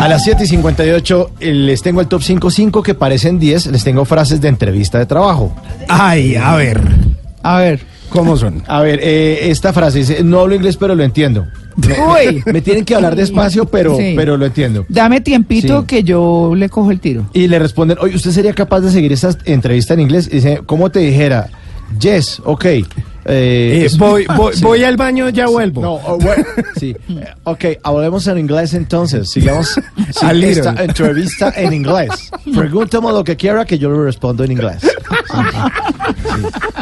A las 7 y 58 eh, les tengo el top 5, 5 que parecen 10, les tengo frases de entrevista de trabajo. Ay, a ver. A ver, ¿cómo son? A ver, eh, esta frase dice, no hablo inglés pero lo entiendo. Uy, Me tienen que hablar despacio pero, Sí. pero lo entiendo. dame tiempito Sí. que yo le cojo el tiro. Y le responden, oye, ¿usted sería capaz de seguir esta entrevista en inglés? Y dice, ¿cómo te dijera? Yes, ok. Eh, Eh, voy, voy, Sí. voy al baño, ya vuelvo. No, oh, bueno, sí. Ok, hablemos en inglés entonces. Sigamos sí, esta entrevista en inglés. Pregúntame lo que quiera que yo le respondo en inglés.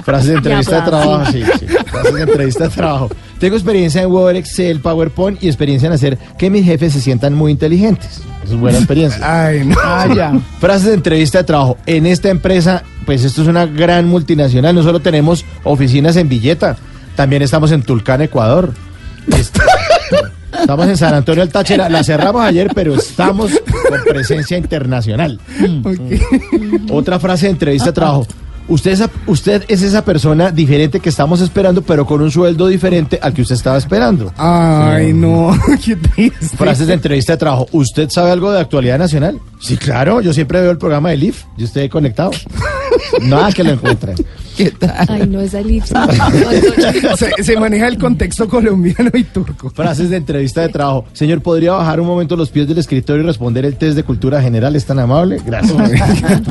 Frases de entrevista de trabajo, sí, sí. Frases de entrevista de trabajo. Tengo experiencia en Word, Excel, PowerPoint y experiencia en hacer que mis jefes se sientan muy inteligentes. Es buena experiencia. Ay, no. Ah, ya. Frases de entrevista de trabajo. En esta empresa, pues esto es una gran multinacional. No solo tenemos oficinas en Villeta, también estamos en Tulcán, Ecuador. Est- Estamos en San Antonio del Táchira. La cerramos ayer, pero estamos con presencia internacional. Otra frase de entrevista de trabajo. Usted es, usted es esa persona diferente que estamos esperando, pero con un sueldo diferente al que usted estaba esperando. Ay, no. Qué triste. Frases de entrevista de trabajo. ¿Usted sabe algo de actualidad nacional? Sí, claro. Yo siempre veo el programa de LIF. Yo estoy conectado. Nada que lo encuentre. ¿Qué tal? Ay, no es Alipso. Se, se maneja el contexto colombiano y turco. Frases de entrevista de trabajo. Señor, ¿podría bajar un momento los pies del escritorio y responder el test de cultura general? ¿Es tan amable? Gracias.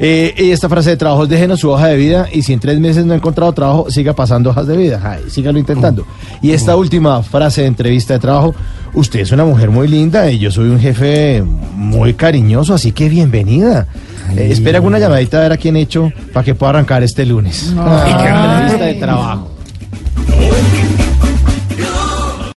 Eh, y esta frase de trabajo, déjenos su hoja de vida y si en tres meses no ha encontrado trabajo, siga pasando hojas de vida. Ay, sígalo intentando. Y esta última frase de entrevista de trabajo, usted es una mujer muy linda y yo soy un jefe muy cariñoso, así que bienvenida. Eh, Espera alguna llamadita a ver a quién he hecho para que pueda arrancar este lunes. Qué.